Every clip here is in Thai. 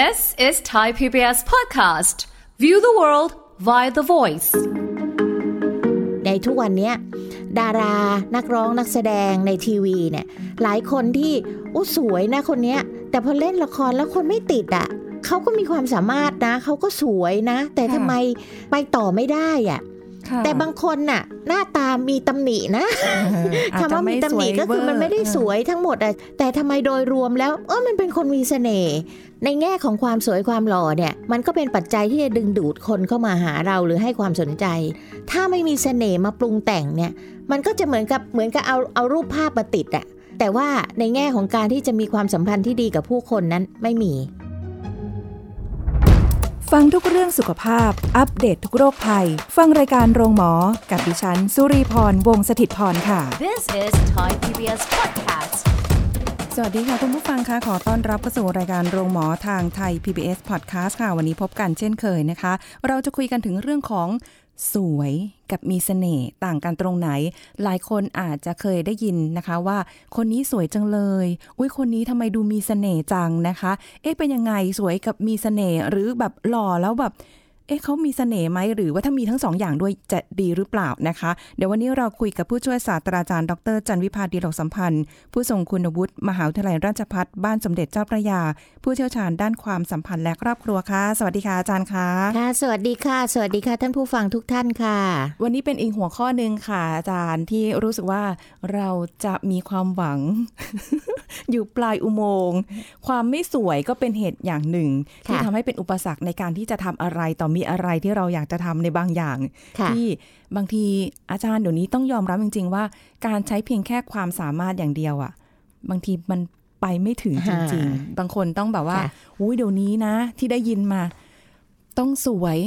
This is Thai PBS podcast. View the world via the voice. ในทุกวันเนี้ยดารานักร้องนักแสดงในทีวีเนี่ยหลายคนที่อู้สวยนะคนเนี้ย แต่พอเล่นละครแล้วคนไม่ติดอะ่ะเขาก็มีความสามารถนะเขาก็สวยนะ แต่ทำไมไปต่อไม่ได้อะ่ะค่ะ แต่บางคนน่ะ หน้าตามีตำหนินะอาจคำจะว่ามีตำหนิก็คือมันไม่ได้สวยทั้งหมดอะแต่ทำไมโดยรวมแล้ว เออมันเป็นคนมีเสน่ห์ในแง่ของความสวยความหล่อเนี่ย มันก็เป็นปัจจัยที่จะดึงดูดคนเข้ามาหาเราหรือให้ความสนใจ ถ้าไม่มีเสน่ห์มาปรุงแต่งเนี่ย มันก็จะเหมือนกับเหมือนกับเอาเอารูปภาพมาติดอะแต่ว่าในแง่ของการที่จะมีความสัมพันธ์ที่ดีกับผู้คนนั้นไม่มี ฟังทุกเรื่องสุขภาพ อัปเดตททุกโรคภัย ฟังรายการโรงหมอ กับดิฉัน สุรีพร วงศิตพรค่ะ This is Thai PBS podcast. สวัสดีค่ะ คุณผู้ฟังคะขอต้อนรับเข้าสู่รายการโรงหมอทางไทย PBS Podcast ค่ะ วันนี้พบกันเช่นเคยนะคะ เราจะคุยกันถึงเรื่องของ สวยกับมีเสน่ห์ต่างกันตรงไหน หลายคนอาจจะเคยได้ยินนะคะว่า คนนี้สวยจังเลย อุ้ยคนนี้ทำไมดูมีเสน่ห์จังนะคะ เอ๊ะเป็นยังไงสวยกับมีเสน่ห์หรือแบบหล่อแล้วแบบ เอ๊ะเขามีเสน่ห์ไหมหรือว่าถ้ามีทั้งสองอย่างด้วยจะดีหรือเปล่านะคะ เดี๋ยววันนี้เราคุยกับผู้ช่วยศาสตราจารย์ดรจันวิพาดีหลกสัมพันธ์ ผู้ทรงคุณวุฒิมหาวิทยาลัยราชภัฏบ้านสมเด็จเจ้าพระยา ผู้เชี่ยวชาญด้านความสัมพันธ์และครอบครัวค่ะ สวัสดีค่ะอาจารย์คะค่ะ สวัสดีค่ะ สวัสดีค่ะ ท่านผู้ฟังทุกท่านค่ะ วันนี้เป็นอีกหัวข้อหนึ่งค่ะ อาจารย์ที่รู้สึกว่าเราจะมีความหวัง อยู่ปลายอุโมงค์ความไม่สวยก็เป็นเหตุอย่างหนึ่งที่ค่ะทำให้เป็นอุปสรรคในการที่จะทำอะไรต่อมีอะไรที่เราอยากจะทำในบางอย่างค่ะที่บางทีอาจารย์เดี๋ยวนี้ต้องยอมรับจริง ๆ ว่า การใช้เพียงแค่ความสามารถอย่างเดียวอะบางทีมันไปไม่ถึงจริง ๆ บางคนต้องแบบว่าค่ะอุ้ยเดี๋ยวนี้นะ ที่ได้ยินมา ต้องสวย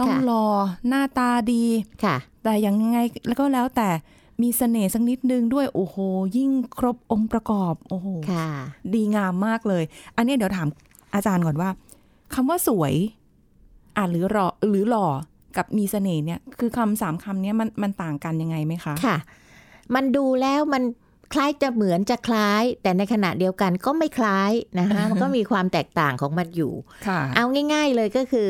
ต้องค่ะรอหน้าตาดีค่ะ แต่ยังไงแล้วก็แล้วแต่มีเสน่ห์สักนิดนึงด้วยโอ้โห ยิ่งครบองค์ประกอบ โอ้โหค่ะดีงามมากเลย อันนี้เดี๋ยวถามอาจารย์ก่อนว่าคำว่าสวย อ่านหรือรอหรือหล่อกับมีเสน่ห์เนี่ย คือคำสามคำเนี้ยมันมันต่างกันยังไงไหมคะค่ะ มันดูแล้วมันคล้ายจะเหมือนจะคล้าย แต่ในขณะเดียวกันก็ไม่คล้ายนะคะมันก็มีความแตกต่างของมันอยู่ค่ะเอาง่าย ๆเลยก็คือ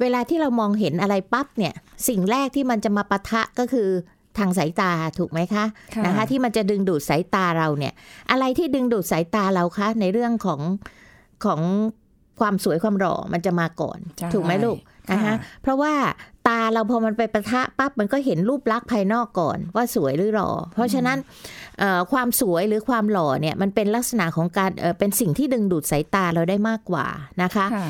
เวลาที่เรามองเห็นอะไรปั๊บเนี่ย สิ่งแรกที่มันจะมาปะทะก็คือทางสายตาถูกไหมคะค่ะนะคะ ที่มันจะดึงดูดสายตาเราเนี่ย อะไรที่ดึงดูดสายตาเราคะ ในเรื่องของของ ความสวยความหล่อมันจะมาก่อนใช่ถูกไหมลูกนะคะค่ะเพราะว่าตาเราพอมันไปปะทะปั๊บมันก็เห็นรูปลักษณ์ภายนอกก่อนว่าสวยหรือหล่อเพราะฉะนั้นเอ่อความสวยหรือความหล่อเนี่ยมันเป็นลักษณะของการเอ่อเป็นสิ่งที่ดึงดูดสายตาเราได้มากกว่านะคะค่ะ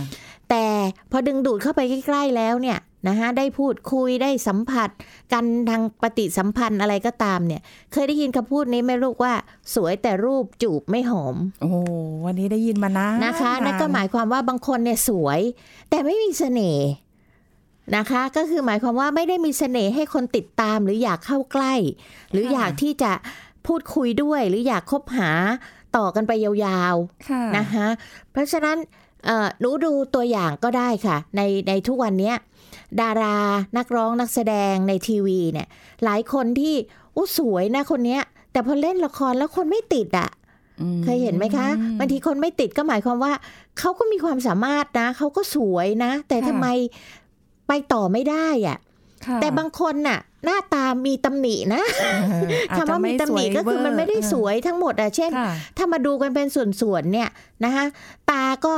แต่พอดึงดูดเข้าไปใกล้ ๆ แล้วเนี่ย นะคะได้พูดคุยได้สัมผัส กันทางปฏิสัมพันธ์อะไรก็ตามเนี่ย เคยได้ยินคำพูดนี้ไหมลูกว่า สวยแต่รูปจูบไม่หอม โอ้โหวันนี้ได้ยินมานะนะคะนั่นก็หมายความว่าบางคนเนี่ยสวย แต่ไม่มีเสน่ห์นะคะ ก็คือหมายความว่าไม่ได้มีเสน่ห์ให้คนติดตามหรืออยากเข้าใกล้ หรืออยากที่จะพูดคุยด้วยหรืออยากคบหาต่อกันไปยาวๆค่ะนะคะเพราะฉะนั้นเอ่อหนูดูตัวอย่างก็ได้ค่ะ ในในทุกวันเนี้ย ดารานักร้องนักแสดงในทีวีเนี่ยหลายคนที่อู้สวยนะคนเนี้ย แต่พอเล่นละครแล้วคนไม่ติดอะ่ะอืมเคยเห็นไหมคะบางทีคนไม่ติดก็หมายความว่าเขาก็มีความสามารถนะเขาก็สวยนะ แต่ทำไมไปต่อไม่ได้อะ่ะค่ะแต่บางคนน่ะ หน้าตามีตำหนินะเอออจคำจะว่ามีตำหนิไสวยก็คือมันไม่ได้เวอร์สวยทั้งหมดอะเช่นค่ะถ้ามาดูกันเป็นส่วนๆเนี่ยนะคะตาก็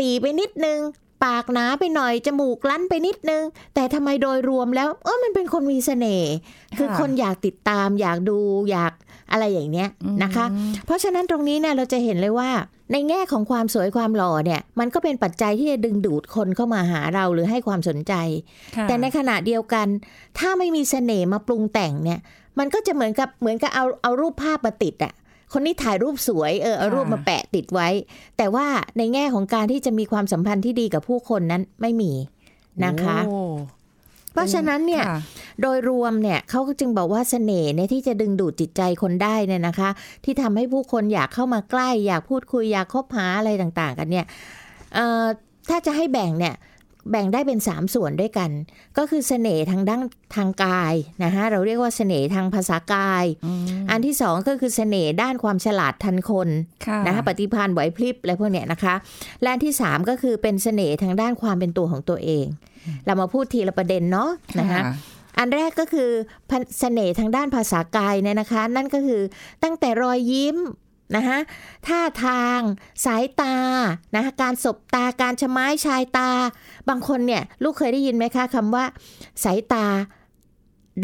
ตีไปนิดนึง ปากหนาไปหน่อย จมูกลั้นไปนิดนึง แต่ทำไมโดยรวมแล้ว เออมันเป็นคนมีเสน่ห์คือค่ะคนอยากติดตาม อยากดูอยากอะไรอย่างเนี้ยนะคะอืมเพราะฉะนั้นตรงนี้เนี่ยเราจะเห็นเลยว่า ในแง่ของความสวยความหล่อเนี่ยมันก็เป็นปัจจัยที่จะดึงดูดคนเข้ามาหาเราหรือให้ความสนใจค่ะแต่ในขณะเดียวกัน ถ้าไม่มีเสน่ห์มาปรุงแต่งเนี่ยมันก็จะเหมือนกับเหมือนกับเอาเอารูปภาพมาติดอะ คนนี้ถ่ายรูปสวยเออเอารูปมาแปะติดไว้ แต่ว่าในแง่ของการที่จะมีความสัมพันธ์ที่ดีกับผู้คนนั้นไม่มีนะคะโอ้เพราะฉะนั้นเนี่ยค่ะโดยรวมเนี่ยเขาก็จึงบอกว่าเสน่ห์เนี่ยที่จะดึงดูดจิตใจคนได้เนี่ยนะคะ ที่ทำให้ผู้คนอยากเข้ามาใกล้ อยากพูดคุยอยากคบหาอะไรต่าง ๆ กันเนี่ยเอ่อถ้าจะให้แบ่งเนี่ย แบ่งได้เป็น 3 ส่วนด้วยกัน ก็คือเสน่ห์ทางด้านทางกายนะคะเราเรียกว่าเสน่ห์ทางภาษากายอันที่สองก็คือเสน่ห์ด้านความฉลาดทันคนค่ะนะคะปฏิภาณไหวพริบอะไรพวกเนี้ยนะคะและอันที่สามก็คือเป็นเสน่ห์ทางด้านความเป็นตัวของตัวเอง เรามาพูดทีละประเด็นเนาะนะคะอันแรกก็คือพันเสน่ห์ทางด้านภาษากายเนี่ยนะคะ นั่นก็คือตั้งแต่รอยยิ้ม นะคะท่าทาง สายตานะคะการสบตาการชะไม้ชายตา บางคนเนี่ยลูกเคยได้ยินไหมคะคำว่า สายตา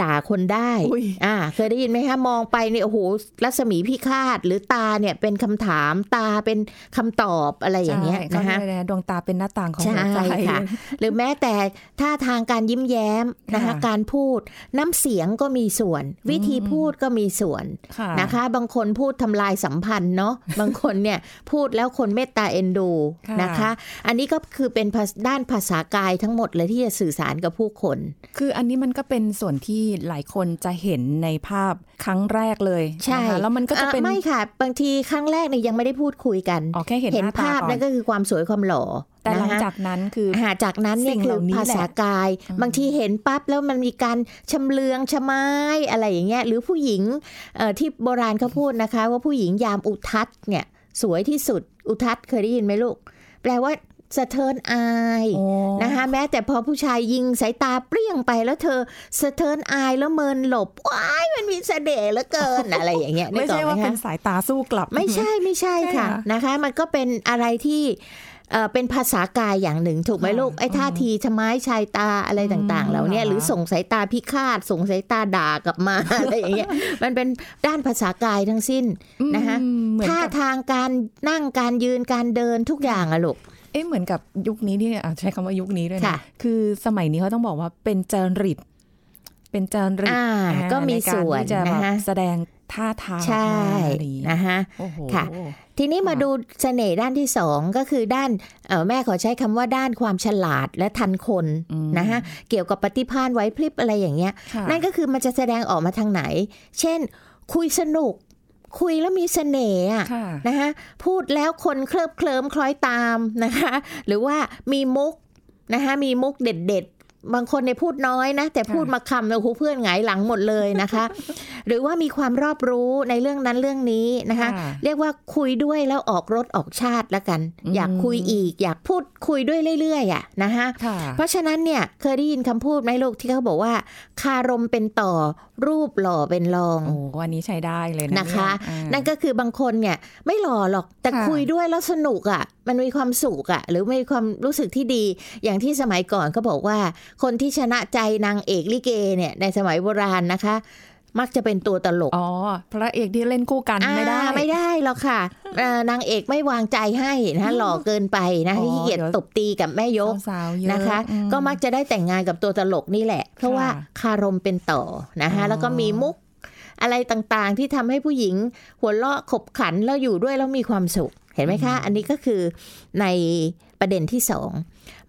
ด่าคนได้อุ๊ยอ่าเคยได้ยินไหมคะมองไปเนี่ยโอ้โหรัศมีพิฆาต หรือตาเนี่ยเป็นคำถามตาเป็นคำตอบอะไรอย่างเงี้ยใช่นะคะเขาเรียกอะไรดวงตาเป็นหน้าต่างของใช่หัวใจค่ะ หรือแม้แต่ท่าทางการยิ้มแย้มนะคะค่ะการพูดน้ำเสียงก็มีส่วน วิธีพูดก็มีส่วนค่ะนะคะ บางคนพูดทำลายสัมพันธ์เนาะบางคนเนี่ยพูดแล้วคนเมตตาเอ็นดูค่ะนะคะ อันนี้ก็คือเป็นภาษด้านภาษากายทั้งหมดเลยที่จะสื่อสารกับผู้คน คืออันนี้มันก็เป็นส่วนที่หลายคนจะเห็นในภาพครั้งแรกเลยใช่นะคะแล้วมันก็จะเป็นอ่ไม่ค่ะ บางทีครั้งแรกเนี่ยยังไม่ได้พูดคุยกันอ๋อแค่เห็นหน้าตาภาพก่อนนั่นก็คือความสวยความหล่อแต่หลังนะคะจากนั้นคือหาจากนั้นเนี่ยสิ่งคืเหอล่านี้ภาษากาย บางทีเห็นปั๊บแล้วมันมีการชำเลืองชะไม้อะไรอย่างเงี้ยหรือผู้หญิงเอ่อที่โบราณเขาพูดนะคะ ว่าผู้หญิงยามอุทัศน์เนี่ยสวยที่สุดอุทัศน์เคยได้ยินไหมลูก แปลว่า สะเทินอายโอ้นะคะแม้แต่พอผู้ชายยิงสายตาเปรี้ยงไปแล้วเธอสะเทินอายแล้วเมินหลบว้ายมันมีเสน่ห์เหลือเกินอะไรอย่างเงี้ยนึไม่กออใช่กไหมว่าเป็คะนสายตาสู้กลับ ไม่ใช่ไม่ใช่ค่ะใช่ค่ะนะคะ มันก็เป็นอะไรที่เอ่อเป็นภาษากายอย่างหนึ่งถูกไหมค่ะลูกไอ้ท่าทีชะไม้ชายตาอะไรต่างๆเหล่าเนี้ยค่ะหรือส่งสายตาพิฆาตส่งสายตาด่ากลับมาอะไรอย่างเงี้ยมันเป็นด้านภาษากายทั้งสิ้นนะคะอืมเหมือนท่ากับทางการนั่งการยืนการเดินทุกอย่างอะลูก เอ๊ะเหมือนกับยุคนี้ที่อะใช้คำว่ายุคนี้ด้วยค่ะนะคือสมัยนี้เขาต้องบอกว่าเป็นจริต เป็นจริตอ่าอ่าก็มีในารส่วนที่จะแบบนะคะแสดงท่าทางใช่ออกมาอะไรอย่างงี้นะคะโอ้โหค่ะ ทีนี้มาค่ะดูเสน่ห์ด้านที่สองก็คือด้านเอ่อแม่ขอใช้คำว่าด้านความฉลาดและทันคนอืมนะคะเกี่ยวกับปฏิภาณไหวพริบอะไรอย่างเงี้ยค่ะนั่นก็คือมันจะแสดงออกมาทางไหน เช่น คุยสนุก คุยแล้วมีเสน่ห์อะค่ะนะคะพูดแล้วคนเคลิบเคลิ้มคล้อยตามนะคะหรือว่ามีมุกนะคะมีมุกเด็ดๆ บางคนในยพูดน้อยนะ แต่พูดมาคำแล้วหูเพื่อนหงายหลังหมดเลยนะคะ หรือว่ามีความรอบรู้ในเรื่องนั้นเรื่องนี้นะคะค่ะเรียกว่าคุยด้วยแล้วออกรถออกชาติละกันอืมอยากคุยอีก อยากพูดคุยด้วยเรื่อยๆอะนะคะค่ะเพราะฉะนั้นเนี่ยเคยได้ยินคำพูดไหมลูกที่เขาบอกว่า คารมเป็นต่อรูปหล่อเป็นรองโอ้อันนี้ใช้ได้เลยนะนะคะเยอ่านั่นก็คือบางคนเนี่ยไม่หล่อหรอกแต่ค่ะคุยด้วยแล้วสนุกอะ่ะ มันมีความสุขอะ่ะ หรือมีความรู้สึกที่ดี อย่างที่สมัยก่อนเขาบอกว่า คนที่ชนะใจนางเอกลิเกเนี่ยในสมัยโบราณนะคะ มักจะเป็นตัวตลก อ๋อ พระเอกที่เล่นคู่กันไม่ได้อ่าไม่ได้หรอกค่ะเอ่อนางเอกไม่วางใจให้นะหล่อเกินไปนะอ๋อขี้เกียจเดี๋ยวตบตีกับแม่ยกสาวๆเยอะนะคะอืก็มักจะได้แต่งงานกับตัวตลกนี่แหละ เพราะว่าคารมเป็นต่อนะคะอ๋อแล้วก็มีมุกอะไรต่างๆ ที่ทำให้ผู้หญิงหัวเราะขบขันแล้วอยู่ด้วยแล้วมีความสุข เห็นไหมคะ อันนี้ก็คือในประเด็นที่สอง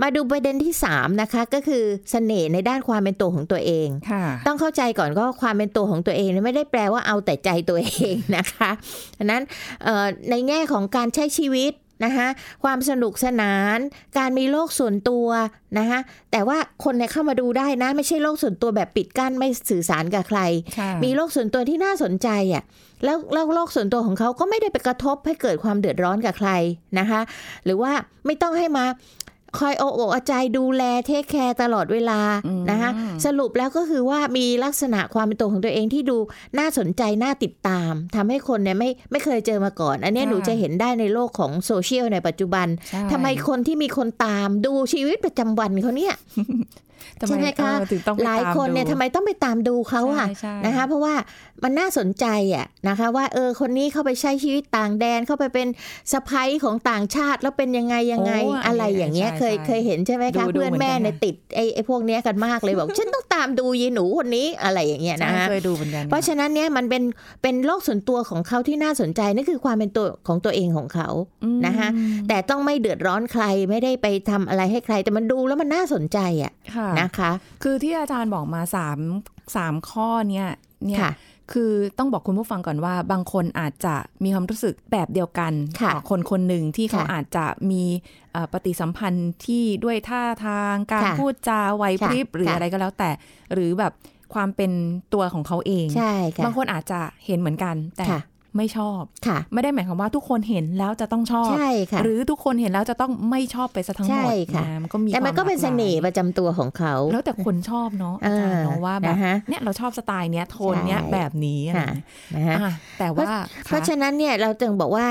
มาดูประเด็นที่สามนะคะก็คือเสน่ห์ในด้านความเป็นตัวของตัวเองค่ะต้องเข้าใจก่อนก็ความเป็นตัวของตัวเองเนี่ยไม่ได้แปลว่าเอาแต่ใจตัวเองนะคะดังนั้นเอ่อในแง่ของการใช้ชีวิต นะคะความสนุกสนาน การมีโลกส่วนตัวนะคะแต่ว่าคนเนี่ยเข้ามาดูได้นะ ไม่ใช่โลกส่วนตัวแบบปิดกั้นไม่สื่อสารกับใครค่ะมีโลกส่วนตัวที่น่าสนใจอะแล้วแล้วโลกส่วนตัวของเขาก็ไม่ได้ไปกระทบให้เกิดความเดือดร้อนกับใครนะคะ หรือว่าไม่ต้องให้มา คอยโอกอกเอาใจดูแลเทคแคร์ตลอดเวลาอืมนะคะสรุปแล้วก็คือว่ามีลักษณะความเป็นตัวของตัวเองที่ดูน่าสนใจ น่าติดตามทำให้คนเนี่ยไม่ไม่เคยเจอมาก่อน อันเนี้ยค่ะหนูจะเห็นได้ในโลกของโซเชียลในปัจจุบันใช่ทำไมคนที่มีคนตามดูชีวิตประจำวันเขาเนี่ยทำ ใช่ไหมคะเออถึงต้องไปหลายตมคนเนี่ยดูทำไมต้องไปตามดูเขาอะใช่ใช่นะคะ เพราะว่ามันน่าสนใจอะนะคะ ว่าเออคนนี้เข้าไปใช้ชีวิตต่างแดนเข้าไปเป็นสะพ้ยของต่างชาติแล้วเป็นยังไงยังไงโอ้อันนี้อะไรอย่างเงี้ยใช่เคยใช่เคยเห็นใช่ไหมคะดูดูเพื่อนแม่เหมือนกันเนี่ยติดไอ้ไอ้พวกเนี้ยกันมากเลยบอกฉันต้องตามดูยีหนูคนนี้อะไรอย่างเงี้ยนะใช่ฮะเคยดูเหมือนกันเพราะฉะนั้นเนี่ยมันเป็นเป็นโลกส่วนตัวของเขาที่น่าสนใจนั่นคือความเป็นตัวของตัวเองของเขาอืมนะคะแต่ต้องไม่เดือดร้อนใครไม่ได้ไปทำอะไรให้ใคร แต่มันดูแล้วมันน่าสนใจอะค่ะนะคะ คือที่อาจารย์บอกมาสามสามข้อเนี่ยเนี่ยค่ะคือต้องบอกคุณผู้ฟังก่อนว่า บางคนอาจจะมีความรู้สึกแบบเดียวกันค่ะกับคนคนหนึ่งที่เขาค่ะอาจจะมีเอ่อปฏิสัมพันธ์ที่ด้วยท่าทางการค่ะพูดจาไหวพริบค่ะหรือค่ะอะไรก็แล้วแต่ หรือแบบความเป็นตัวของเขาเองใช่ค่ะบางคนอาจจะเห็นเหมือนกัน แต่ค่ะ ไม่ชอบค่ะ ไม่ได้หมายความว่าทุกคนเห็นแล้วจะต้องชอบ ใช่ค่ะ หรือทุกคนเห็นแล้วจะต้องไม่ชอบไปซะทั้งหมดใช่ค่ะนะมันก็มีแต่มันควาก็เป็นหลาเสหลายน่ห์ประจำตัวของเขา แล้วแต่คนชอบเนาะอาจารย์เนาะว่าแบบนะคะเนี่ยเราชอบสไตล์เนี้ยโทนเนี้ยใช่แบบนี้อะไรค่ะอย่างเงี้ยนะคะอะแต่ว่าเพราะฉะนั้นเนี่ยเราจึงบอกว่า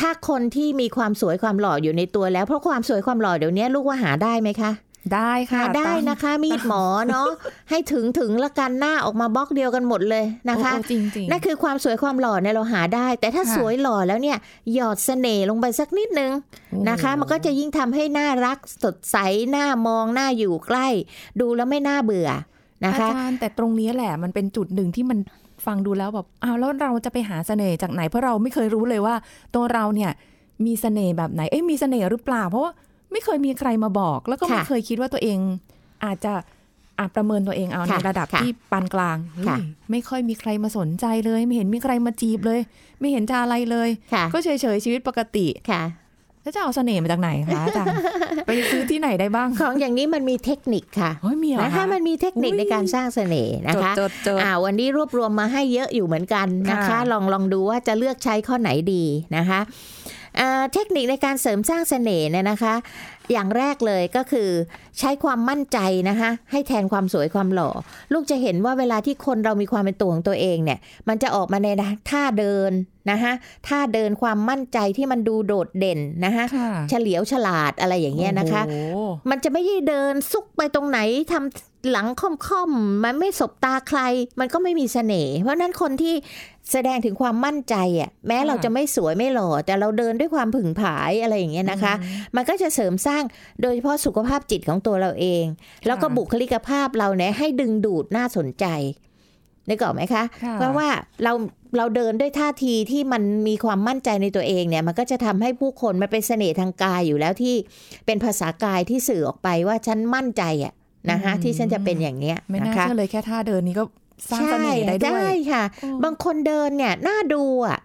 ถ้าคนที่มีความสวยความหล่ออยู่ในตัวแล้วเพราะความสวยความหล่อเดี๋ยวนี้ลูกว่าหาได้ไหมคะ ได้ค่ะหาได้ตามนะคะมีดหมอเนาะให้ถึงถึงละกันหน้าออกมาบล็อกเดียวกันหมดเลยนะคะโอ้โอ้จริงจริงนั่นคือความสวยความหล่อเนี่ยเราหาได้ แต่ถ้าค่ะสวยหล่อแล้วเนี่ยหยอดเสน่ห์ลงไปสักนิดนึงนะคะ มันก็จะยิ่งทำให้น่ารักสดใสหน้ามองหน้าอยู่ใกล้ ดูแล้วไม่น่าเบื่อนะอาคะจารย์แต่ตรงนี้แหละมันเป็นจุดหนึ่งที่มันฟังดูแล้วแบบอ้าวแล้วเราจะไปหาเสน่ห์จากไหนเพราะเราไม่เคยรู้เลยว่า ตัวเราเนี่ยมีเสน่ห์แบบไหนเอ๊ะมีเสน่ห์หรือเปล่าเพราะว่า ไม่เคยมีใครมาบอก แล้วก็ไม่ค่ะเคยคิดว่าตัวเองอาจจะอาจประเมินตัวเองเอาในค่ะระดับค่ะที่ปานกลางเฮ้ยค่ะไม่ค่อยมีใครมาสนใจเลย ไม่เห็นมีใครมาจีบเลย ไม่เห็นจะอะไรเลยค่ะก็เฉยๆชีวิตปกติค่ะแล้วจะเอาเสน่ห์มาจากไหนคะอาจารย์ไปซื้อที่ไหนได้บ้างของอย่างนี้มันมีเทคนิคค่ะเฮ้ยมีเหรอนะคะมันมีเทคนิคอุ๊ยในการสร้างเสน่ห์นะจดคะจดจดอ่าวันนี้รวบรวมมาให้เยอะอยู่เหมือนกันนะคะค่ะลองลองดูว่าจะเลือกใช้ข้อไหนดีนะคะอ่า เทคนิคในการเสริมสร้างเสน่ห์เนี่ยนะคะ อย่างแรกเลยก็คือใช้ความมั่นใจนะคะให้แทนความสวยความหล่อ ลูกจะเห็นว่าเวลาที่คนเรามีความเป็นตัวของตัวเองเนี่ย มันจะออกมาในท่าเดินนะคะท่าเดินความมั่นใจที่มันดูโดดเด่นนะคะค่ะเฉลียวฉลาดอะไรอย่างเงี้ยนะคะโอ้โหมันจะไม่ได้เดินซุกไปตรงไหนทำหลังค่อมๆมันไม่สบตาใคร มันก็ไม่มีเสน่ห์เพราะฉะนั้นคนที่แสดงถึงความมั่นใจอะแม้เราจะไม่สวยไม่หล่อ แต่เราเดินด้วยความผึ่งผายอะไรอย่างเงี้ยนะคะ มันก็จะเสริมสร้างโดยเฉพาะสุขภาพจิตของตัวเราเอง แล้วก็บุคลิกภาพเราเนี่ยให้ดึงดูดน่าสนใจนึกออกไหมคะค่ะเพราะว่าเราเราเดินด้วยท่าทีที่มันมีความมั่นใจในตัวเองเนี่ย มันก็จะทำให้ผู้คนมันเป็นเสน่ห์ทางกายอยู่แล้วที่เป็นภาษากายที่สื่อออกไปว่าฉันมั่นใจอะนะคะที่ฉันจะเป็นอย่างเนี้ยไม่นะน่าคะเชื่อเลยแค่ท่าเดินนี้ก็ สร้างเสน่ห์ได้ด้วใช่ยค่ะอืมบางคนเดินเนี่ยน่าดูอะ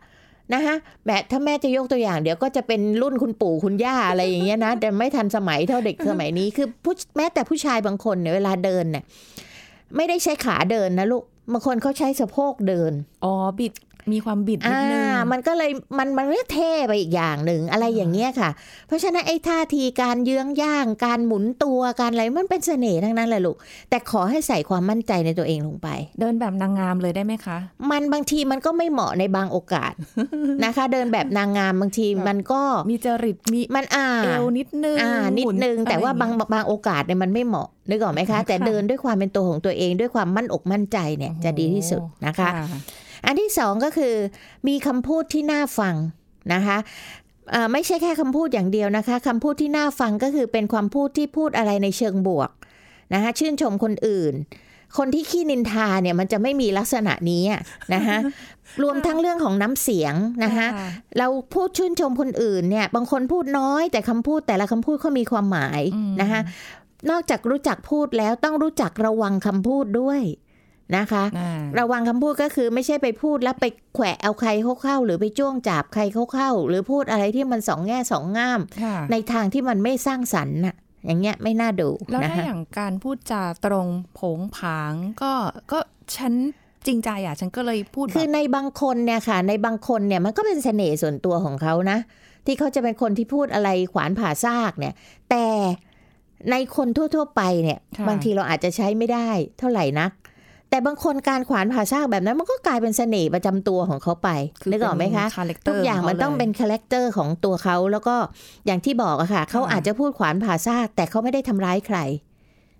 นะคะแบบถ้าแม่จะยกตัวอย่าง เดี๋ยวก็จะเป็นรุ่นคุณปู่คุณย่าอะไรอย่างเงี้ยนะแต่ไม่ทันสมัยเท่าเด็กสมัยนี้คือผู้แม้แต่ผู้ชายบางคนเนี่ยเวลาเดินเนี่ยไม่ได้ใช้ขาเดินนะลูกบางคนเขาใช้สะโพกเดิน อ๋อบิด มีความบิดนิดอ่านึงมันก็เลยมันมันก็เท่ไปอีกอย่างหนึ่งอะไรอย่างเงี้ยค่ะ เพราะฉะนั้นไอ้ท่าทีการเยื้องย่าง การหมุนตัวการอะไรมันเป็นเสน่ห์ทั้งนั้นแหละลูก แต่ขอให้ใส่ความมั่นใจในตัวเองลงไป เดินแบบนางงามเลยได้ไหมคะ มันบางทีมันก็ไม่เหมาะในบางโอกาสนะคะ เดินแบบนางงามบางทีมันก็มีจริตมีมันอ่าเอวนิดนึงอ่านิดหมุนึง แต่ว่าอะไรบางอย่บางโอกาสเนี่ยมันไม่เหมาะนึกออกไหมคะ แต่ค่ะเดินด้วยความเป็นตัวของตัวเองด้วยความมั่นอกมั่นใจเนี่ยจะดีที่สุดนะคะ อันที่สองก็คือมีคำพูดที่น่าฟังนะคะอ่าไม่ใช่แค่คำพูดอย่างเดียวนะคะคำพูดที่น่าฟังก็คือเป็นความพูดที่พูดอะไรในเชิงบวกนะคะชื่นชมคนอื่น คนที่ขี้นินทาเนี่ยมันจะไม่มีลักษณะนี้อะนะคะรวมทั้งเรื่องของน้ำเสียงนะคะเราพูดชื่นชมคนอื่นเนี่ยบางคนพูดน้อยแต่คำพูดแต่ละคำพูดเขามีความหมายอืมนะคะนอกจากรู้จักพูดแล้วต้องรู้จักระวังคำพูดด้วย นะคะอ่าระวังคำพูดก็คือไม่ใช่ไปพูดแล้วไปแขวะเอาใครเข้าๆหรือไปจ้วงจับใครเข้าๆหรือพูดอะไรที่มันสองแง่สองง่ามค่ะในทางที่มันไม่สร้างสรรค์น่ะอย่างเงี้ยไม่น่าดูแล้วนะถ้าคะอย่างการพูดจาตรงโผงผางก็ก็ฉันจริงใจอะฉันก็เลยพูดคือแบบในบางคนเนี่ยค่ะ ในบางคนเนี่ยมันก็เป็นเสน่ห์ส่วนตัวของเขานะ ที่เขาจะเป็นคนที่พูดอะไรขวานผ่าซากเนี่ย แต่ในคนทั่ว ๆ ไปเนี่ยค่ะบางทีเราอาจจะใช้ไม่ได้ เท่าไหร่นัก แต่บางคนการขวานผ่าซากแบบนั้น มันก็กลายเป็นเสน่ห์ประจำตัวของเขาไปนึกออกไหมคะคาแรคเตอทุกอย่างมันต้องเป็น character ของตัวเขาแล้วก็อย่างที่บอกอะค่ะเขาอาจจะพูดขวานผ่าซากแต่เขาไม่ได้ทำร้ายใคร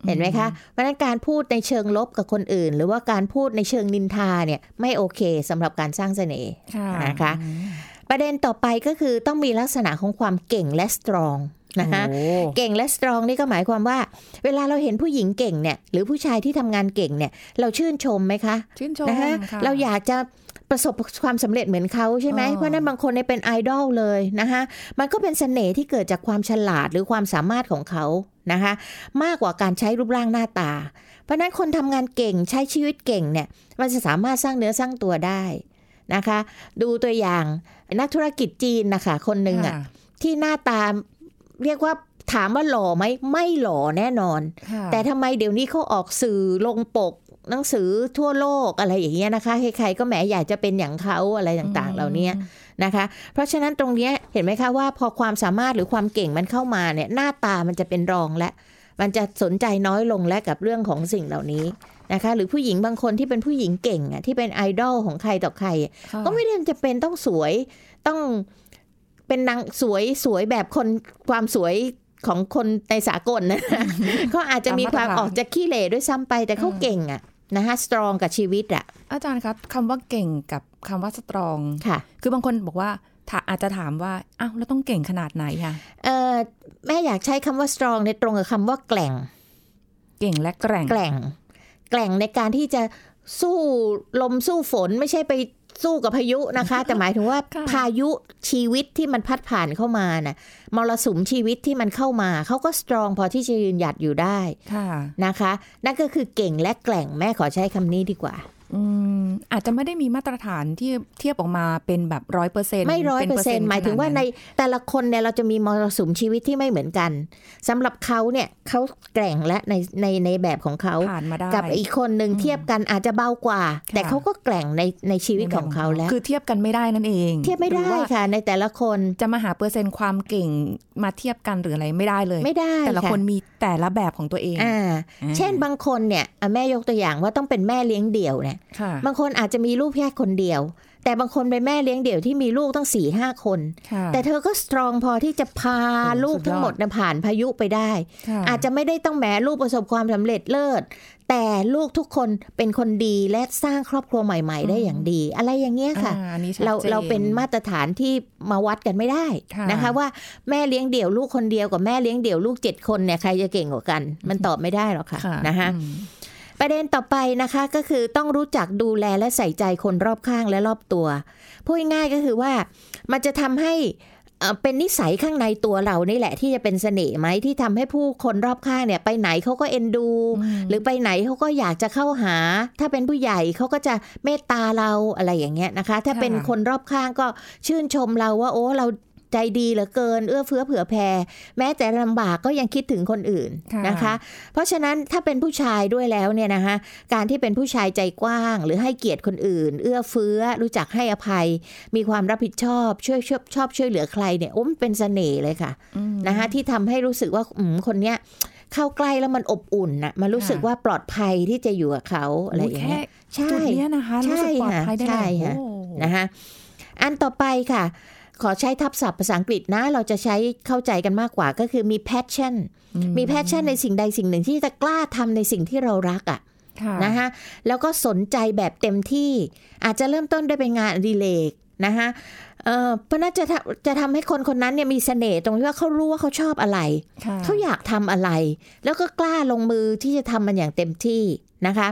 เห็นไหมคะเพราะฉะนั้นการพูดในเชิงลบกับคนอื่น หรือว่าการพูดในเชิงนินทาเนี่ยไม่โอเคสำหรับการสร้างเสน่ห์ค่ะนะคะ ประเด็นต่อไปก็คือต้องมีลักษณะของความเก่งและ strong นะคะโอ้เก่งและสตรองนี่ก็หมายความว่า เวลาเราเห็นผู้หญิงเก่งเนี่ยหรือผู้ชายที่ทำงานเก่งเนี่ย เราชื่นชมไหมคะชื่นชมนะคะค่ะเราอยากจะประสบความสำเร็จเหมือนเขาใช่ไหมอ๋อเพราะฉะนั้นบางคนเนี่ยเป็นไอดอลเลยนะคะมันก็เป็นเสน่ห์ที่เกิดจากความฉลาดหรือความสามารถของเขานะคะ มากกว่าการใช้รูปร่างหน้าตา เพราะฉะนั้นคนทำงานเก่งใช้ชีวิตเก่งเนี่ย มันจะสามารถสร้างเนื้อสร้างตัวได้นะคะ ดูตัวอย่างนักธุรกิจจีนนะคะคนหนึ่งอะค่ะที่หน้าตา เรียกว่าถามว่าหล่อไหมไม่หล่อแน่นอนค่ะแต่ทำไมเดี๋ยวนี้เขาออกสื่อลงปกหนังสือทั่วโลกอะไรอย่างเงี้ยนะคะใครๆก็แหมอยากจะเป็นอย่างเขาอะไรต่างๆ เหล่านี้นะคะ เพราะฉะนั้นตรงเนี้ยเห็นไหมคะว่าพอความสามารถหรือความเก่งมันเข้ามาเนี่ยหน้าตามันจะเป็นรองและ มันจะสนใจน้อยลงและกับเรื่องของสิ่งเหล่านี้นะคะ หรือผู้หญิงบางคนที่เป็นผู้หญิงเก่งอะที่เป็นไอดอลของใครต่อใครอะค่ะก็ไม่ได้จะเป็นต้องสวยต้อง เป็นนางสวยสวยแบบคนความสวยของคนในสากลนะเขาอาจจะมีความออกจากขี้เหร่ด้วยซ้ำไปแต่เขาเก่งอะนะคะสตรองกับชีวิตอะอาจารย์ครับคำว่าเก่งกับคำว่าสตรองค่ะ คือบางคนบอกว่าถ้าอาจจะถามว่าอ้าวแล้วต้องเก่งขนาดไหนคะเออแม่อยากใช้คำว่า strong ในตรงกับคำว่าแกล่ง เก่งและแกร่งแกล่ง แกล่งในการที่จะสู้ลมสู้ฝนไม่ใช่ไป สู้กับพายุนะคะ แต่หมายถึงว่าค่ะพายุชีวิตที่มันพัดผ่านเข้ามาน่ะมรสุมชีวิตที่มันเข้ามาเขาก็สตรองพอที่จะยืนหยัดอยู่ได้ค่ะนะคะ นั่นก็คือเก่งและแกล่งแม่ขอใช้คำนี้ดีกว่า อืมอาจจะไม่ได้มีมาตรฐานที่เทียบออกมาเป็นแบบร้อยเปอร์เซ็นต์ไม่ร้อยเปอร์เซ็นต์หมายถึงว่าในแต่ละคนเนี่ยเราจะมีมรสุมชีวิตที่ไม่เหมือนกันสำหรับเขาเนี่ยเขาแกร่งและในในในแบบของเขาผ่านมาได้กับอีกคนหนึ่งเทียบกันอาจจะเบากว่าค่ะแต่เขาก็แกร่งในในชีวิตของเขาแล้ว คือเทียบกันไม่ได้นั่นเอง เทียบไม่หรืได้อว่าค่ะ ในแต่ละคนจะมาหาเปอร์เซ็นต์ความเก่งมาเทียบกันหรืออะไรไม่ได้เลย ไม่ได้ แต่ละค่ะคนมีแต่ละแบบของตัวเองอ่าอ่าเช่นบางคนเนี่ยอะแม่ยกตัวอย่างว่าต้องเป็นแม่เลี้ยงเดี่ยวเนี่ยค่ะบางคนอาจจะมีลูกแค่คนเดียว แต่บางคนเป็นแม่เลี้ยงเดี่ยวที่มีลูกตั้งสี่ห้าคนค่ะแต่เธอก็สตรองพอที่จะพาโอ้ลูกสุดยอดทั้งหมดนะผ่านพายุไปได้ค่ะอาจจะไม่ได้ต้องแหมลูกประสบความสำเร็จเลิศ แต่ลูกทุกคนเป็นคนดีและสร้างครอบครัวใหม่ ๆ ได้อย่างดี อะไรอย่างเงี้ยค่ะอ่าอันนี้ชัดเราจนเราเป็นมาตรฐานที่มาวัดกันไม่ได้ค่ะนะคะว่าแม่เลี้ยงเดี่ยวลูกคนเดียวกับแม่เลี้ยงเดี่ยวลูกเจ็ดคนเนี่ยใครจะเก่งกว่ากัน มันตอบไม่ได้หรอกค่ะค่ะนะคะอืม ประเด็นต่อไปนะคะก็คือต้องรู้จักดูแลและใส่ใจคนรอบข้างและรอบตัวพูดง่ายๆก็คือว่ามันจะทำให้เอ่อเป็นนิสัยข้างในตัวเรานี่แหละที่จะเป็นเสน่ห์ไหมที่ทำให้ผู้คนรอบข้างเนี่ยไปไหนเขาก็เอ็นดู หรือไปไหนเขาก็อยากจะเข้าหา ถ้าเป็นผู้ใหญ่เขาก็จะเมตตาเราอะไรอย่างเงี้ยนะคะ ถ้าค่ะเป็นคนรอบข้างก็ชื่นชมเราว่าโอ้เรา ใจดีเหลือเกิน เอื้อเฟื้อเผื่อแผ่แม้แต่ลำบากก็ยังคิดถึงคนอื่นค่ะนะคะ เพราะฉะนั้นถ้าเป็นผู้ชายด้วยแล้วเนี่ยนะคะการที่เป็นผู้ชายใจกว้าง หรือให้เกียรติคนอื่น เอื้อเฟื้อรู้จักให้อภัย มีความรับผิดชอบช่วยชอบชอบช่วยเหลือใครเนี่ยโอ้มันเป็นเสน่ห์เลยค่ะอืมนะคะที่ทำให้รู้สึกว่าอืมคนเนี้ยเข้าใกล้แล้วมันอบอุ่นน่ะมันรู้สึกค่ะว่าปลอดภัยที่จะอยู่กับเขาอะไรอย่างเงี้ยใช่จุดเนี้ยนะคะใช่รู้สึกปลอดภัยได้ใช่เลยค่ะโอ้นะคะอันต่อไปค่ะ ขอใช้ทับศัพท์ภาษาอังกฤษนะ เราจะใช้เข้าใจกันมากกว่าก็คือมี passion อืมี passion ในสิ่งใดสิ่งหนึ่งที่จะกล้าทำในสิ่งที่เรารักอะค่ะนะคะแล้วก็สนใจแบบเต็มที่ อาจจะเริ่มต้นด้วยเป็นงานอดิเรกนะคะเอ่อเพราะน่าจะทำจะทำให้คนคนนั้นเนี่ยมีเสน่ห์ตรงที่ว่าเขารู้ว่าเขาชอบอะไรค่ะเขาอยากทำอะไร แล้วก็กล้าลงมือที่จะทำมันอย่างเต็มที่นะคะ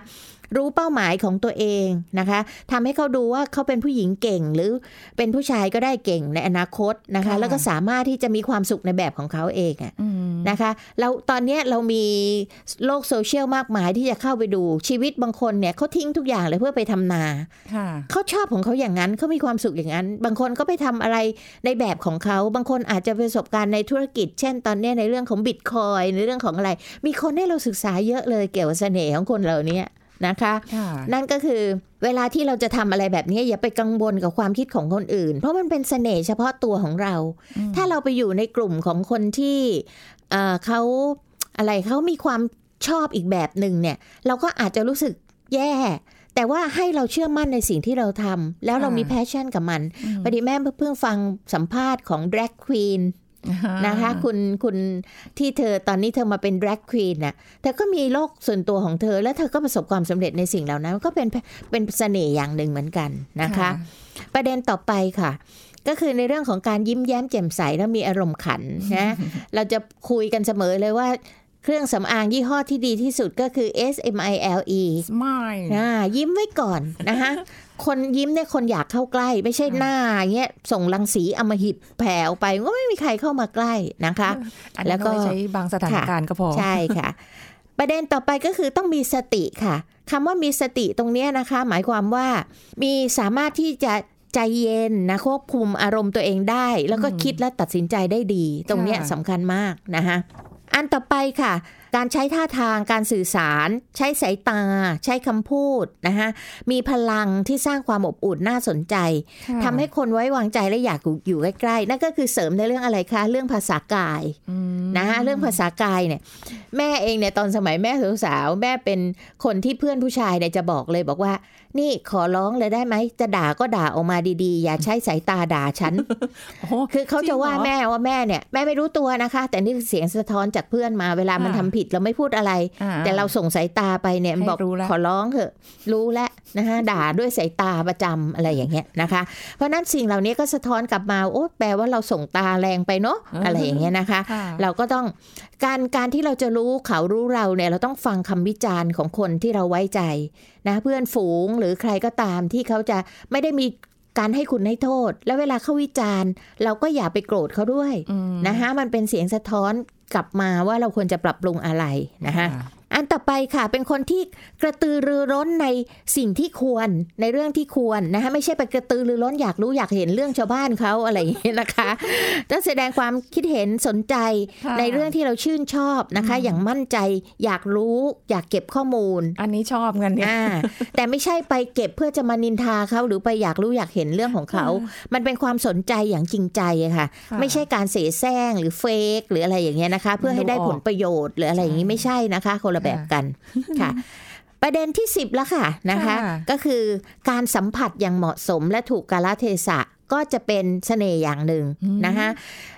รู้เป้าหมายของตัวเองนะคะทำให้เขาดูว่าเขาเป็นผู้หญิงเก่งหรือเป็นผู้ชายก็ได้เก่งในอนาคตนะคะค่ะแล้วก็สามารถที่จะมีความสุขในแบบของเขาเองอะอืมนะคะเราตอนเนี้ยเรามีโลกโซเชียลมากมายที่จะเข้าไปดูชีวิตบางคนเนี่ยเขาทิ้งทุกอย่างเลยเพื่อไปทำนาค่ะเขาชอบของเขาอย่างนั้นเขามีความสุขอย่างนั้น บางคนก็ไปทำอะไรในแบบของเขาบางคนอาจจะประสบการณ์ในธุรกิจ เช่นตอนเนี้ยในเรื่องของบิตคอยในเรื่องของอะไร มีคนให้เราศึกษาเยอะเลยเกี่ยวกับเสน่ห์ของคนเหล่านี้ นะคะค่ะนั่นก็คือเวลาที่เราจะทำอะไรแบบนี้อย่าไปกังวลกับความคิดของคนอื่น เพราะมันเป็นเสน่ห์เฉพาะตัวของเรา ถ้าเราไปอยู่ในกลุ่มของคนที่เอ่อเขาอะไรเขามีความชอบอีกแบบหนึ่งเนี่ย เราก็อาจจะรู้สึกแย่แต่ว่าให้เราเชื่อมั่นในสิ่งที่เราทำแล้วเรามีค่ะแพชชั่นกับมันอืมพอดีแม่เพิ่งฟังสัมภาษณ์ของ drag queen นะคะคุณคุณที่เธอตอนนี้เธอมาเป็น drag queen น่ะเธอก็มีโลกส่วนตัวของเธอ แล้วเธอก็ประสบความสำเร็จในสิ่งเหล่านั้น ก็เป็นเป็นเสน่ห์อย่างหนึ่งเหมือนกันนะคะ ประเด็นต่อไปค่ะก็คือในเรื่องของการยิ้มแย้มแจ่มใสแล้วมีอารมณ์ขันนะ เราจะคุยกันเสมอเลยว่าเครื่องสำอางยี่ห้อที่ดีที่สุดก็คือ S M I L E ไม่อ่ายิ้มไว้ก่อนนะคะ คนยิ้มเนี่ยคนอยากเข้าใกล้ ไม่ใช่หน้าเงี้ยส่งรังสีอำมหิตแผ่ออกไปก็ไม่มีใครเข้ามาใกล้นะคะอันแล้นี้วก็ก็ไว้ใช้บางสถานการณ์ก็พอใช่ค่ะ ประเด็นต่อไปก็คือต้องมีสติค่ะคำว่ามีสติตรงเนี้ยนะคะ หมายความว่า มีสามารถที่จะใจเย็นนะควบคุมอารมณ์ตัวเองได้ แล้วก็คิดและตัดสินใจได้ดี ตรงเนี้ยค่ะสำคัญมากนะคะอันต่อไปค่ะ การใช้ท่าทางการสื่อสาร ใช้สายตา ใช้คำพูดนะคะมีพลังที่สร้างความอบอุ่นน่าสนใจค่ะทำให้คนไว้วางใจและอยากอยู่ใกล้ๆนั่นก็คือเสริมในเรื่องอะไรคะ เรื่องภาษากายอืมนะคะเรื่องภาษากายเนี่ย แม่เองเนี่ยตอนสมัยแม่สาวๆแม่เป็นคนที่เพื่อนผู้ชายเนี่ยจะบอกเลยบอกว่า นี่ขอร้องเลยได้ไหมจะด่าก็ด่าออกมาดีๆ อย่าใช้สายตาด่าฉันโอ้โหคือเขาจะว่าจริงเหรอแม่ว่าแม่เนี่ยแม่ไม่รู้ตัวนะคะ แต่นี่คือเสียงสะท้อนจากเพื่อนมาเวลามันค่ะทำผิดเราไม่พูดอะไรอ่แต่เราส่งสายตาไปเนี่ยให้บอกรู้แล้วขอร้องเถอะรู้แล้วนะคะด่าด้วยสายตาประจำอะไรอย่างเงี้ยนะคะ เพราะฉะนั้นสิ่งเหล่านี้ก็สะท้อนกลับมาโอ้แปลว่าเราส่งตาแรงไปเนาะอะไรอย่างเงี้ยนะคะค่ะเราก็ต้องการการที่เราจะรู้เขารู้เราเนี่ยเราต้องฟังคำวิจารณ์ของคนที่เราไว้ใจนะเพื่อนฝูงหรือใครก็ตามที่เขาจะไม่ได้มีการให้คุณให้โทษ แล้วเวลาเขาวิจารณ์ เราก็อย่าไปโกรธเขาด้วยอืมนะคะมันเป็นเสียงสะท้อน กลับมาว่าเราควรจะปรับปรุงอะไรนะคะ อันต่อไปค่ะเป็นคนที่กระตือรือร้นในสิ่งที่ควรในเรื่องที่ควรนะคะไม่ใช่ไปกระตือรือร้นอยากรู้อยากเห็นเรื่องชาวบ้านเขาอะไรอย่างเงี้ยนะคะต้องแสดงความคิดเห็นสนใจค่ะในเรื่องที่เราชื่นชอบนะคะ อย่างมั่นใจอยากรู้อยากเก็บข้อมูล อันนี้ชอบกันเนี่ยอ่าแต่ไม่ใช่ไปเก็บเพื่อจะมานินทาเขาหรือไปอยากรู้อยากเห็นเรื่องของเขา มันเป็นความสนใจอย่างจริงใจอะค่ะค่ะ ไม่ใช่การเสแสร้งหรือเฟกหรืออะไรอย่างเงี้ยนะคะ เพื่อให้ได้ผลประโยชน์หรืออะไรอย่างนี้ไม่ใช่นะคะคนละแบบกันค่ะ ประเด็นที่ 10แล้วค่ะนะคะค่ะก็คือการสัมผัสอย่างเหมาะสมและถูกกาลเทศะ ก็จะเป็นเสน่ห์อย่างหนึ่งนะคะ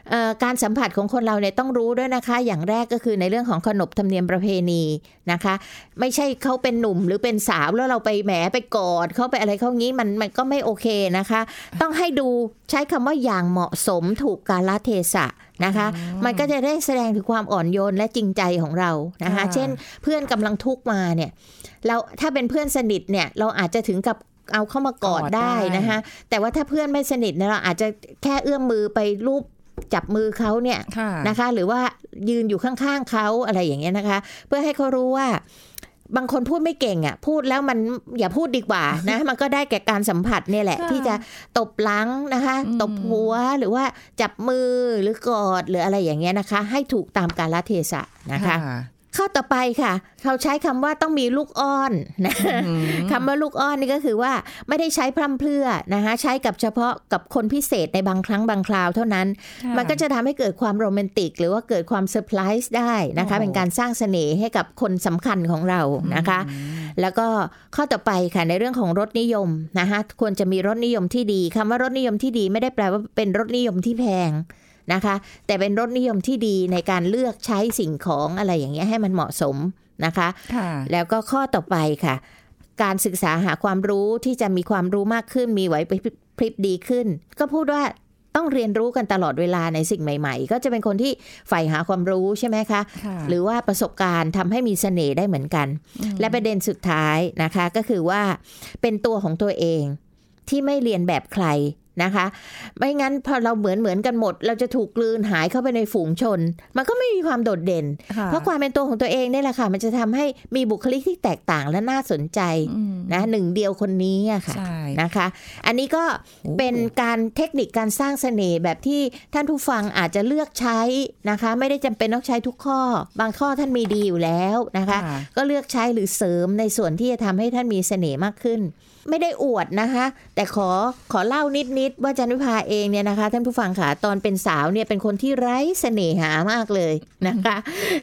เอ่อการสัมผัสของคนเราเนี่ยต้องรู้ด้วยนะคะ อย่างแรกก็คือในเรื่องของขนบธรรมเนียมประเพณีนะคะ ไม่ใช่เขาเป็นหนุ่มหรือเป็นสาวแล้วเราไปแหมไปกอดเขาไปอะไรเขางี้มันมันก็ไม่โอเคนะคะ ต้องให้ดูใช้คำว่าอย่างเหมาะสมถูกกาลเทศะนะคะ มันก็จะได้แสดงถึงความอ่อนโยนและจริงใจของเรานะคะค่ะเช่นเพื่อนกำลังทุกข์มาเนี่ยเราถ้าเป็นเพื่อนสนิทเนี่ยเราอาจจะถึงกับ เอาเข้ามากอดกอดได้ได้นะคะแต่ว่าถ้าเพื่อนไม่สนิทเนี่ยเราอาจจะแค่เอื้อมมือไปรูปจับมือเขาเนี่ยค่ะนะคะ หรือว่ายืนอยู่ข้างๆเขาอะไรอย่างเงี้ยนะคะ เพื่อให้เขารู้ว่าบางคนพูดไม่เก่งอะ พูดแล้วมันอย่าพูดดีกว่านะ มันก็ได้แก่การสัมผัสเนี่ยแหละค่ะที่จะตบหลังนะคะอืมตบหัวหรือว่าจับมือหรือกอดหรืออะไรอย่างเงี้ยนะคะ ให้ถูกตามกาลเทศะนะคะ ข้อต่อไปค่ะ เขาใช้คำว่าต้องมีลูกอ้อนนะอืมคำว่าลูกอ้อนนี่ก็คือว่าไม่ได้ใช้พร่ำเพรื่อนะคะใช้กับเฉพาะกับคนพิเศษในบางครั้งบางคราวเท่านั้นค่ะมันก็จะทำให้เกิดความโรแมนติก หรือว่าเกิดความเซอร์ไพรส์ได้นะคะโอ้เป็นการสร้างเสน่ห์ให้กับคนสำคัญของเรานะคะ แล้วก็ข้อต่อไปค่ะในเรื่องของรสนิยมนะคะควรจะมีรสนิยมที่ดีคำว่ารสนิยมที่ดีไม่ได้แปลว่าเป็นรสนิยมที่แพง นะคะ แต่เป็นรสนิยมที่ดีในการเลือกใช้สิ่งของอะไรอย่างเงี้ยให้มันเหมาะสมนะคะค่ะแล้วก็ข้อต่อไปค่ะ การศึกษาหาความรู้ที่จะมีความรู้มากขึ้น มีไหวพริบดีขึ้น ก็พูดว่าต้องเรียนรู้กันตลอดเวลาในสิ่งใหม่ ๆ ก็จะเป็นคนที่ใฝ่หาความรู้ใช่ไหมคะค่ะหรือว่าประสบการณ์ทำให้มีเสน่ห์ได้เหมือนกัน และประเด็นสุดท้ายนะคะก็คือว่าเป็นตัวของตัวเองที่ไม่เรียนแบบใคร นะคะ ไม่งั้นพอเราเหมือนเหมือนกันหมด เราจะถูกกลืนหายเข้าไปในฝูงชน มันก็ไม่มีความโดดเด่นค่เพราะความเป็นตัวของตัวเองเนี่ยแหละค่ะ มันจะทำให้มีบุคลิกที่แตกต่างและน่าสนใจอืมนะหนึ่งเดียวคนนี้อะค่ะใช่นะคะ อันนี้ก็เป็นการเทคนิคการสร้างเสน่ห์แบบที่ท่านผู้ฟังอาจจะเลือกใช้นะคะ ไม่ได้จำเป็นต้องใช้ทุกข้อ บางข้อท่านมีดีอยู่แล้วนะคะค่ะก็เลือกใช้หรือเสริมในส่วนที่จะทำให้ท่านมีเสน่ห์มากขึ้น ไม่ได้อวดนะคะ แต่ขอขอเล่านิดๆว่าจันวิภาเองเนี่ยนะคะ ท่านผู้ฟังค่ะตอนเป็นสาวเนี่ยเป็นคนที่ไร้เสน่หามากเลยนะคะ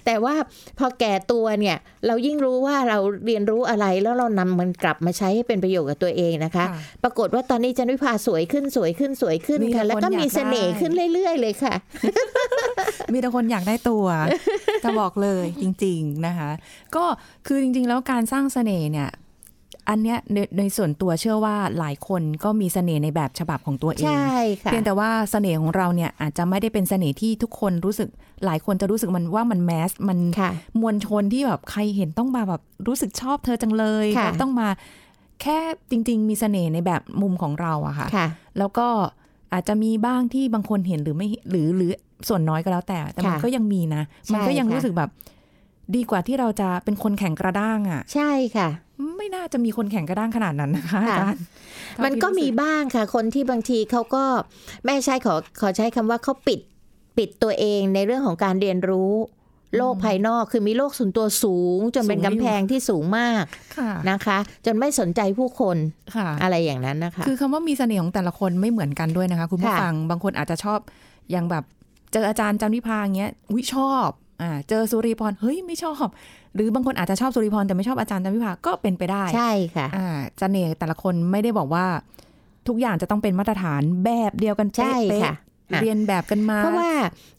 แต่ว่าพอแก่ตัวเนี่ยเรายิ่งรู้ว่าเราเรียนรู้อะไรแล้วเรานำมันกลับมาใช้ให้เป็นประโยชน์กับตัวเองนะคะค่ะปรากฏว่าตอนนี้จันวิภาสวยขึ้นสวยขึ้นสวยขึ้นมีแต่ค่ะ แล้วก็คนอยากมีเสน่ห์ได้ขึ้นเรื่อย ๆ เลยค่ะ มีแต่คนอยากได้ตัวจะบอกเลยจริง ๆนะคะ ก็คือจริง ๆ แล้วการสร้างเสน่ห์เนี่ย อันเนี้ยในในส่วนตัวเชื่อว่าหลายคนก็มีเสน่ห์ในแบบฉบับของตัวเอง ใช่ค่ะ เพียงแต่ว่าเสน่ห์ของเราเนี่ยอาจจะไม่ได้เป็นเสน่ห์ที่ทุกคนรู้สึก หลายคนจะรู้สึกมันว่ามันแมส มันค่ะมวลชนที่แบบใครเห็นต้องมาแบบรู้สึกชอบเธอจังเลยค่ะแล้วต้องมาแค่จริง ๆ มีเสน่ห์ในแบบมุมของเราอะค่ะค่ะ แล้วก็อาจจะมีบ้างที่บางคนเห็นหรือไม่หรือหรือส่วนน้อยก็แล้วแต่ แต่มันค่ะก็ยังมีนะ มันก็ยังใช่ค่ะรู้สึกแบบ ดีกว่าที่เราจะเป็นคนแข่งกระด้างอะใช่ค่ะ ไม่น่าจะมีคนแข่งกระด้างขนาดนั้นนะคะอาค่ะจารย์มันก็มีบ้างค่ะ คนที่บางทีเขาก็แม่ใช้ขอขอใช้คำว่าเขาปิดปิดตัวเองในเรื่องของการเรียนรู้โลกภายนอกคือมีโลกส่วนตัวสูง จนเป็นกำแพงที่สูงมากค่ะนะคะ จนไม่สนใจผู้คนค่ะอะไรอย่างนั้นนะคะ คือคำว่ามีเสน่ห์ของแต่ละคนไม่เหมือนกันด้วยนะคะ คุณผู้ค่ะฟังบางคนอาจจะชอบอย่างแบบเจออาจารย์จันวิพาอย่างเงี้ยวิชอบ อ่าเจอสุริพรเฮ้ยไม่ชอบ หรือบางคนอาจจะชอบสุริพรแต่ไม่ชอบอาจารย์จันวิพาก็เป็นไปได้ใช่ค่ะอ่าเสน่ห์แต่ละคนไม่ได้บอกว่า ทุกอย่างจะต้องเป็นมาตรฐานแบบเดียวกันใช่เป๊ะค่ะๆเรียนแบบกันมา เพราะว่า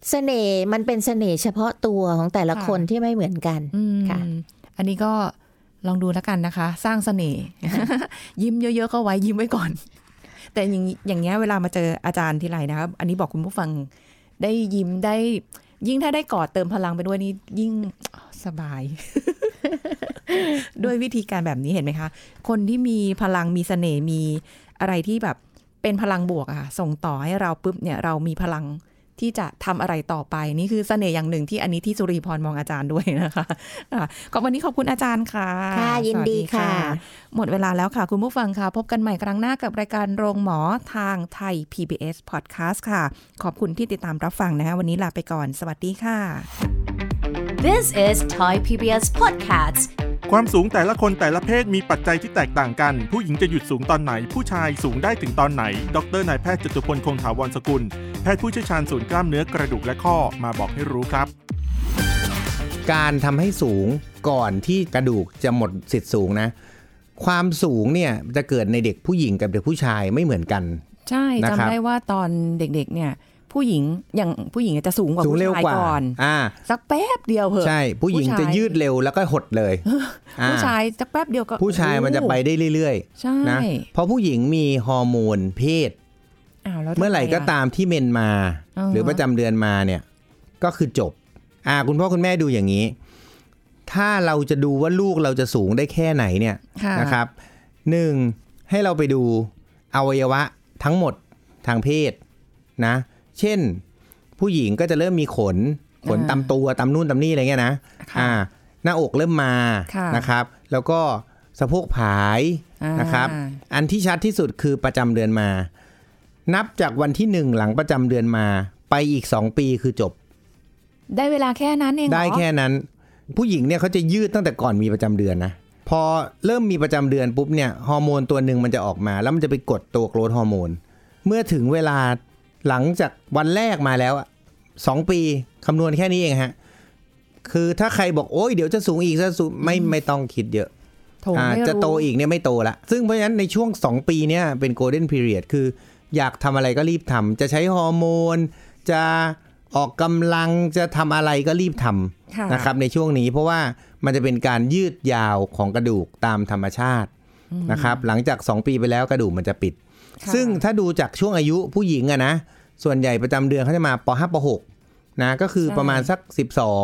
เสน่ห์มันเป็นเสน่ห์เฉพาะตัวของแต่ละค่ะคนที่ไม่เหมือนกันอืมค่ะ อันนี้ก็ลองดูแล้วกันนะคะ สร้างเสน่ห์ยิ้มเยอะๆก็ไว้ยิ้มไว้ก่อน แต่อย่างนี้อย่างเงี้ยเวลามาเจออาจารย์ทีไรนะครับ อันนี้บอกคุณผู้ฟังได้ยิ้มได้ ยิ่งถ้าได้กอดเติมพลังไปด้วยนี่ยิ่งสบาย ด้วยวิธีการแบบนี้เห็นไหมคะ คนที่มีพลังมีเสน่ห์มีอะไรที่แบบเป็นพลังบวกอะค่ะส่งต่อให้เราปุ๊บเนี่ยเรามีพลัง ที่จะทำอะไรต่อไป นี่คือเสน่ห์อย่างหนึ่งที่อันนี้ที่สุรีพรมองอาจารย์ด้วยนะคะอะก็วันนี้ขอบคุณอาจารย์ค่ะ ค่ะยินดีสวัสค่ะ หมดเวลาแล้วค่ะคุณผู้ฟังค่ะ พบกันใหม่ครั้งหน้ากับรายการโรงหมอทางไทย PBS Podcast ค่ะ ขอบคุณที่ติดตามรับฟังนะคะวันนี้ลาไปก่อน สวัสดีค่ะ This is Thai PBS Podcast ความสูงแต่ละคนแต่ละเพศมีปัจจัยที่แตกต่างกัน ผู้หญิงจะหยุดสูงตอนไหน ผู้ชายสูงได้ถึงตอนไหน ดรนายแพทย์จตุพลคงถาวรสกุล แพทย์ผู้เชี่ยวชาญศูนย์กล้ามเนื้อกระดูกและข้อมาบอกให้รู้ครับ การทำให้สูงก่อนที่กระดูกจะหมดสิทธิ์สูงนะ ความสูงเนี่ยจะเกิดในเด็กผู้หญิงกับเด็กผู้ชายไม่เหมือนกัน ใช่นะครัจำบได้ว่าตอนเด็กๆเนี่ย ผู้หญิงอย่างผู้หญิงจะสูงกว่าสูงผู้เร็วชายกว่าก่อนอ่าสักแป๊บเดียวเหอะใช่ ผู้หญิงผู้ชายจะยืดเร็วแล้วก็หดเลยอ่ผู้ชายสักแป๊บเดียวก็ผู้ชายมันจะไปได้เรื่อยใช่ๆนะเพราะผู้หญิงมีฮอร์โมนเพศอ้าวแล้วทำเมื่อไหร่ก็ะตามที่เมนมาอ่าฮะหรือประจำเดือนมาเนี่ย ก็คือจบ อ่าคุณพ่อคุณแม่ดูอย่างนี้ ถ้าเราจะดูว่าลูกเราจะสูงได้แค่ไหนเนี่ยค่ะนะครับหนึ่งให้เราไปดูอวัยวะทั้งหมดทางเพศนะ เช่น ผู้หญิงก็จะเริ่มมีขน ขนอ่าตามตัวตามนู่นตามนี่อะไรเงี้ยนะค่ะอ่าหน้าอกเริ่มมาค่ะนะครับ แล้วก็สะโพกผายอ่านะครับ อันที่ชัดที่สุดคือประจำเดือนมา นับจากวันที่หนึ่งหลังประจำเดือนมา ไปอีกสองปีคือจบ ได้เวลาแค่นั้นเองเหรอได้แค่นั้น ผู้หญิงเนี่ยเขาจะยืดตั้งแต่ก่อนมีประจำเดือนนะพอเริ่มมีประจำเดือนปุ๊บเนี่ยฮอร์โมนตัวหนึ่งมันจะออกมา แล้วมันจะไปกดตัวโกรทฮอร์โมน เมื่อถึงเวลา หลังจากวันแรกมาแล้วอะสองปีคำนวณแค่นี้เองฮะ คือถ้าใครบอกโอ้ยเดี๋ยวจะสูงอีกจะสูงไม่ไม่ต้องคิดเยอะโถอ่าไม่รู้จะโตอีกเนี่ยไม่โตละ ซึ่งเพราะฉะนั้นในช่วง 2 ปีเนี่ยเป็นโกลเด้นพีเรียดคือ อยากทำอะไรก็รีบทำจะใช้ฮอร์โมน จะออกกำลังจะทำอะไรก็รีบทำค่ะนะครับในช่วงนี้เพราะว่ามันจะเป็นการยืดยาวของกระดูกตามธรรมชาตินะครับ หลังจาก 2 ปีไปแล้วกระดูกมันจะปิดค่ะ ซึ่งถ้าดูจากช่วงอายุผู้หญิงอะนะส่วนใหญ่ประจำเดือนเขาจะมาป .5 ป .6 นะก็คือประมาณสัก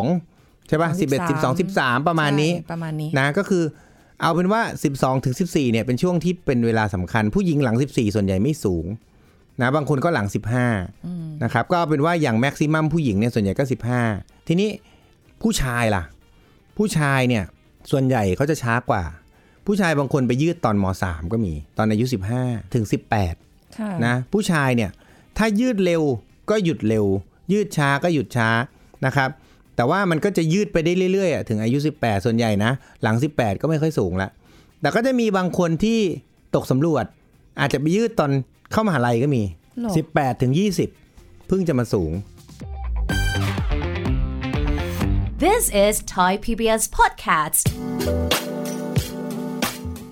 12 ใช่ป่ะ11 12 13 ประมาณนี้ใช่ประมาณนี้นะก็คือเอาเป็นว่า 12ถึง14เนี่ยเป็นช่วงที่เป็นเวลาสำคัญ ผู้หญิงหลัง 14 ส่วนใหญ่ไม่สูงนะบางคนก็หลัง 15นะครับก็เอาเป็นว่าอย่างแม็กซิมัมผู้หญิงเนี่ยส่วนใหญ่ก็ 15 ทีนี้ผู้ชายล่ะ ผู้ชายเนี่ยส่วนใหญ่เขาจะช้ากว่า ผู้ชายบางคนไปยืดตอนม 3 ก็มีตอนอายุ 15 ถึง 18ค่ะนะผู้ชายเนี่ยถ้ายืดเร็วก็หยุดเร็ว ยืดช้าก็หยุดช้านะครับแต่ว่ามันก็จะยืดไปได้เรื่อยๆอะถึงอายุ 18 ส่วนใหญ่นะ หลัง 18 ก็ไม่ค่อยสูงละแต่ก็จะมีบางคนที่ตกสำรวจ อาจจะไปยืดตอนเข้ามหาลัยก็มีหรอ18 ถึง 20 เพิ่งจะมาสูง This is Thai PBS Podcast